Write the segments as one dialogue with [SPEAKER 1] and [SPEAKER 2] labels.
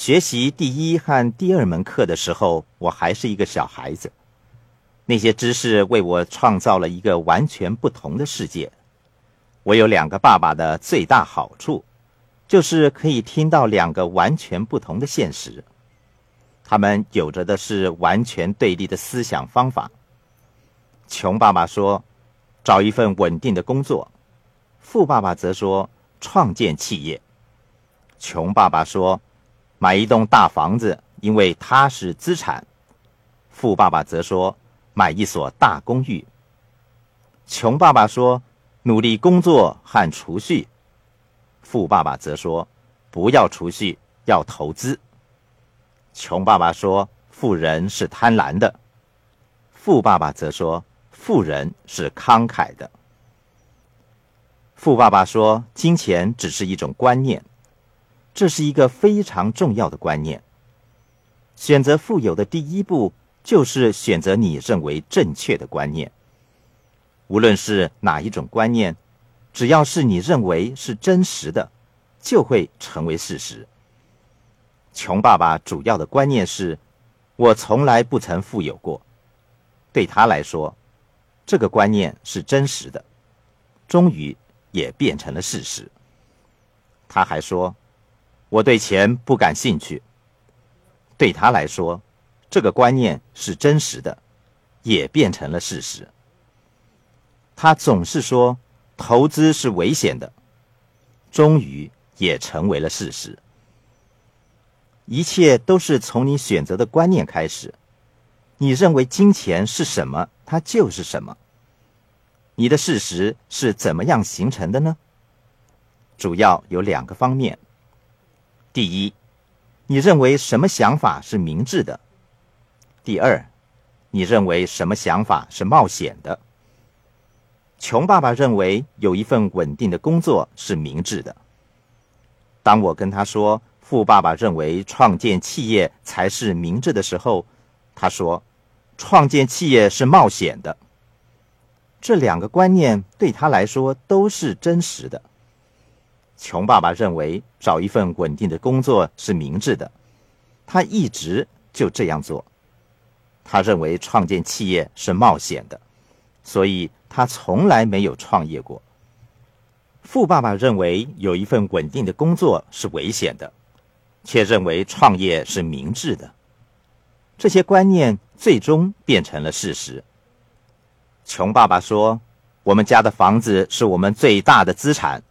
[SPEAKER 1] 学习第一和第二门课的时候，我还是一个小孩子。那些知识为我创造了一个完全不同的世界。我有两个爸爸的最大好处，就是可以听到两个完全不同的现实。他们有着的是完全对立的思想方法。穷爸爸说：“找一份稳定的工作。”富爸爸则说：“创建企业。”穷爸爸说：“买一栋大房子，因为它是资产。”富爸爸则说：“买一所大公寓。”穷爸爸说：“努力工作和储蓄。”富爸爸则说：“不要储蓄，要投资。”穷爸爸说：“富人是贪婪的。”富爸爸则说：“富人是慷慨的。”富爸爸说：“金钱只是一种观念，这是一个非常重要的观念。选择富有的第一步就是选择你认为正确的观念。无论是哪一种观念，只要是你认为是真实的，就会成为事实。”穷爸爸主要的观念是：我从来不曾富有过。对他来说，这个观念是真实的，终于也变成了事实。他还说：“我对钱不感兴趣。”对他来说，这个观念是真实的，也变成了事实。他总是说投资是危险的，终于也成为了事实。一切都是从你选择的观念开始。你认为金钱是什么，它就是什么。你的事实是怎么样形成的呢？主要有两个方面。第一，你认为什么想法是明智的；第二，你认为什么想法是冒险的。穷爸爸认为有一份稳定的工作是明智的。当我跟他说。富爸爸认为创建企业才是明智的时候，他说：“创建企业是冒险的。”这两个观念对他来说都是真实的。穷爸爸认为找一份稳定的工作是明智的，他一直就这样做。他认为创建企业是冒险的，所以他从来没有创业过。富爸爸认为有一份稳定的工作是危险的。却认为创业是明智的，这些观念最终变成了事实。穷爸爸说：“我们家的房子是我们最大的资产，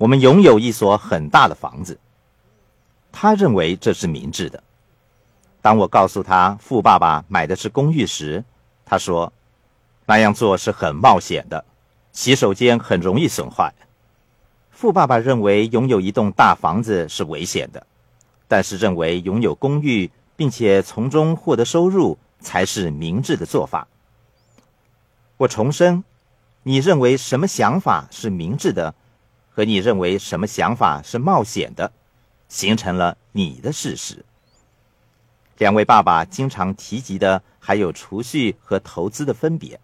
[SPEAKER 1] 我们拥有一所很大的房子。”他认为这是明智的。当我告诉他富爸爸买的是公寓时，他说：“那样做是很冒险的，洗手间很容易损坏。”富爸爸认为拥有一栋大房子是危险的。但是认为拥有公寓，并且从中获得收入才是明智的做法。我重申，你认为什么想法是明智的，和你认为什么想法是冒险的，形成了你的事实。两位爸爸经常提及的还有储蓄和投资的分别。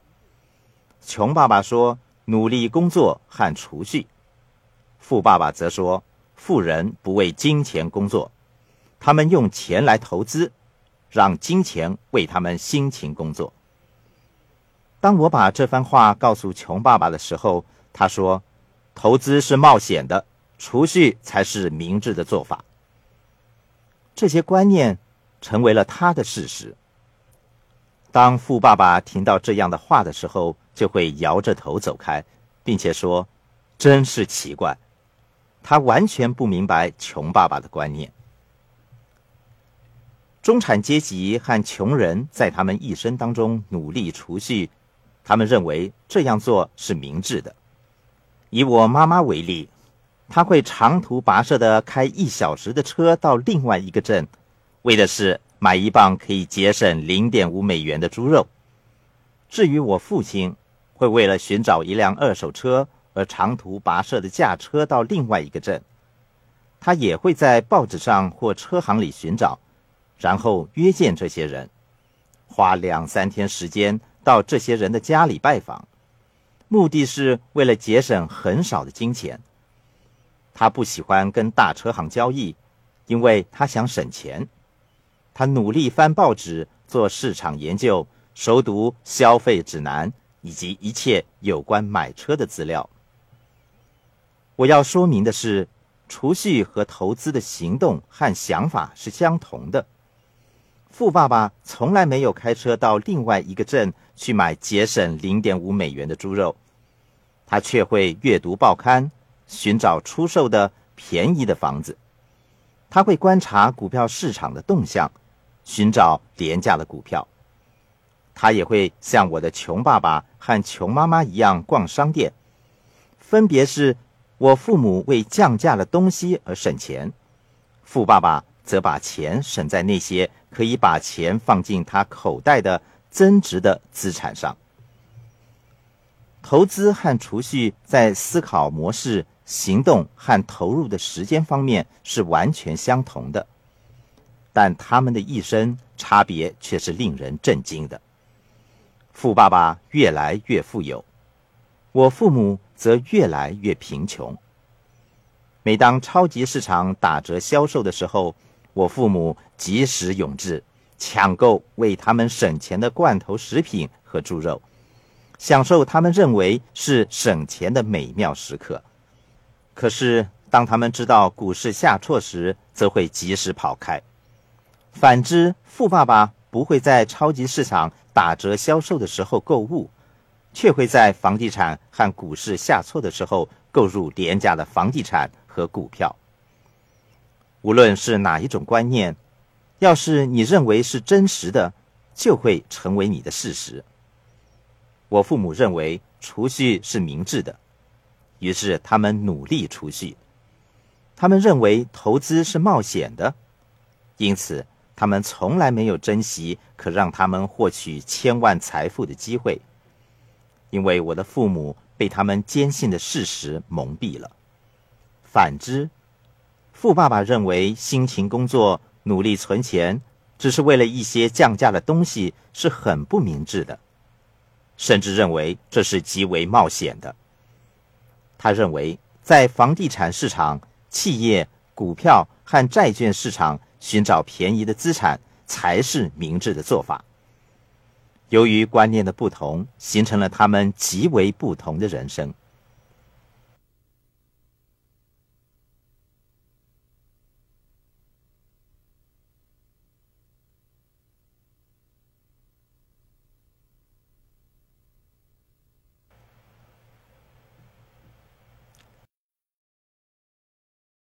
[SPEAKER 1] 穷爸爸说努力工作和储蓄，富爸爸则说富人不为金钱工作。他们用钱来投资，让金钱为他们辛勤工作。当我把这番话告诉穷爸爸的时候，他说：“投资是冒险的，储蓄才是明智的做法。”这些观念成为了他的事实。当富爸爸听到这样的话的时候，就会摇着头走开，并且说：“真是奇怪，他完全不明白穷爸爸的观念。”中产阶级和穷人在他们一生当中努力储蓄，他们认为这样做是明智的。以我妈妈为例，她会长途跋涉的开一小时的车到另外一个镇，为的是买一磅可以节省零点五美元的猪肉。至于我父亲，会为了寻找一辆二手车而长途跋涉的驾车到另外一个镇，他也会在报纸上或车行里寻找。然后约见这些人，花两三天时间到这些人的家里拜访，目的是为了节省很少的金钱。他不喜欢跟大车行交易，因为他想省钱。他努力翻报纸、做市场研究、熟读消费指南以及一切有关买车的资料。我要说明的是，储蓄和投资的行动和想法是相同的。富爸爸从来没有开车到另外一个镇去买节省零点五美元的猪肉，他却会阅读报刊，寻找出售的便宜的房子。他会观察股票市场的动向。寻找廉价的股票，他也会像我的穷爸爸和穷妈妈一样逛商店。分别是我父母为降价的东西而省钱，富爸爸则把钱省在那些可以把钱放进他口袋的增值的资产上。投资和储蓄在思考模式、行动和投入的时间方面是完全相同的。但他们的一生差别却是令人震惊的。富爸爸越来越富有，我父母则越来越贫穷。每当超级市场打折销售的时候，我父母及时涌至，抢购为他们省钱的罐头食品和猪肉，享受他们认为是省钱的美妙时刻。可是，当他们知道股市下挫时，则会及时跑开。反之，富爸爸不会在超级市场打折销售的时候购物，却会在房地产和股市下挫的时候购入廉价的房地产和股票。无论是哪一种观念，要是你认为是真实的，就会成为你的事实。我父母认为储蓄是明智的，于是他们努力储蓄；他们认为投资是冒险的，因此。他们从来没有珍惜可让他们获取千万财富的机会，因为我的父母被他们坚信的事实蒙蔽了。反之，富爸爸认为辛勤工作、努力存钱，只是为了一些降价的东西，是很不明智的，甚至认为这是极为冒险的。他认为，在房地产市场、企业、股票和债券市场。寻找便宜的资产才是明智的做法。由于观念的不同，形成了他们极为不同的人生。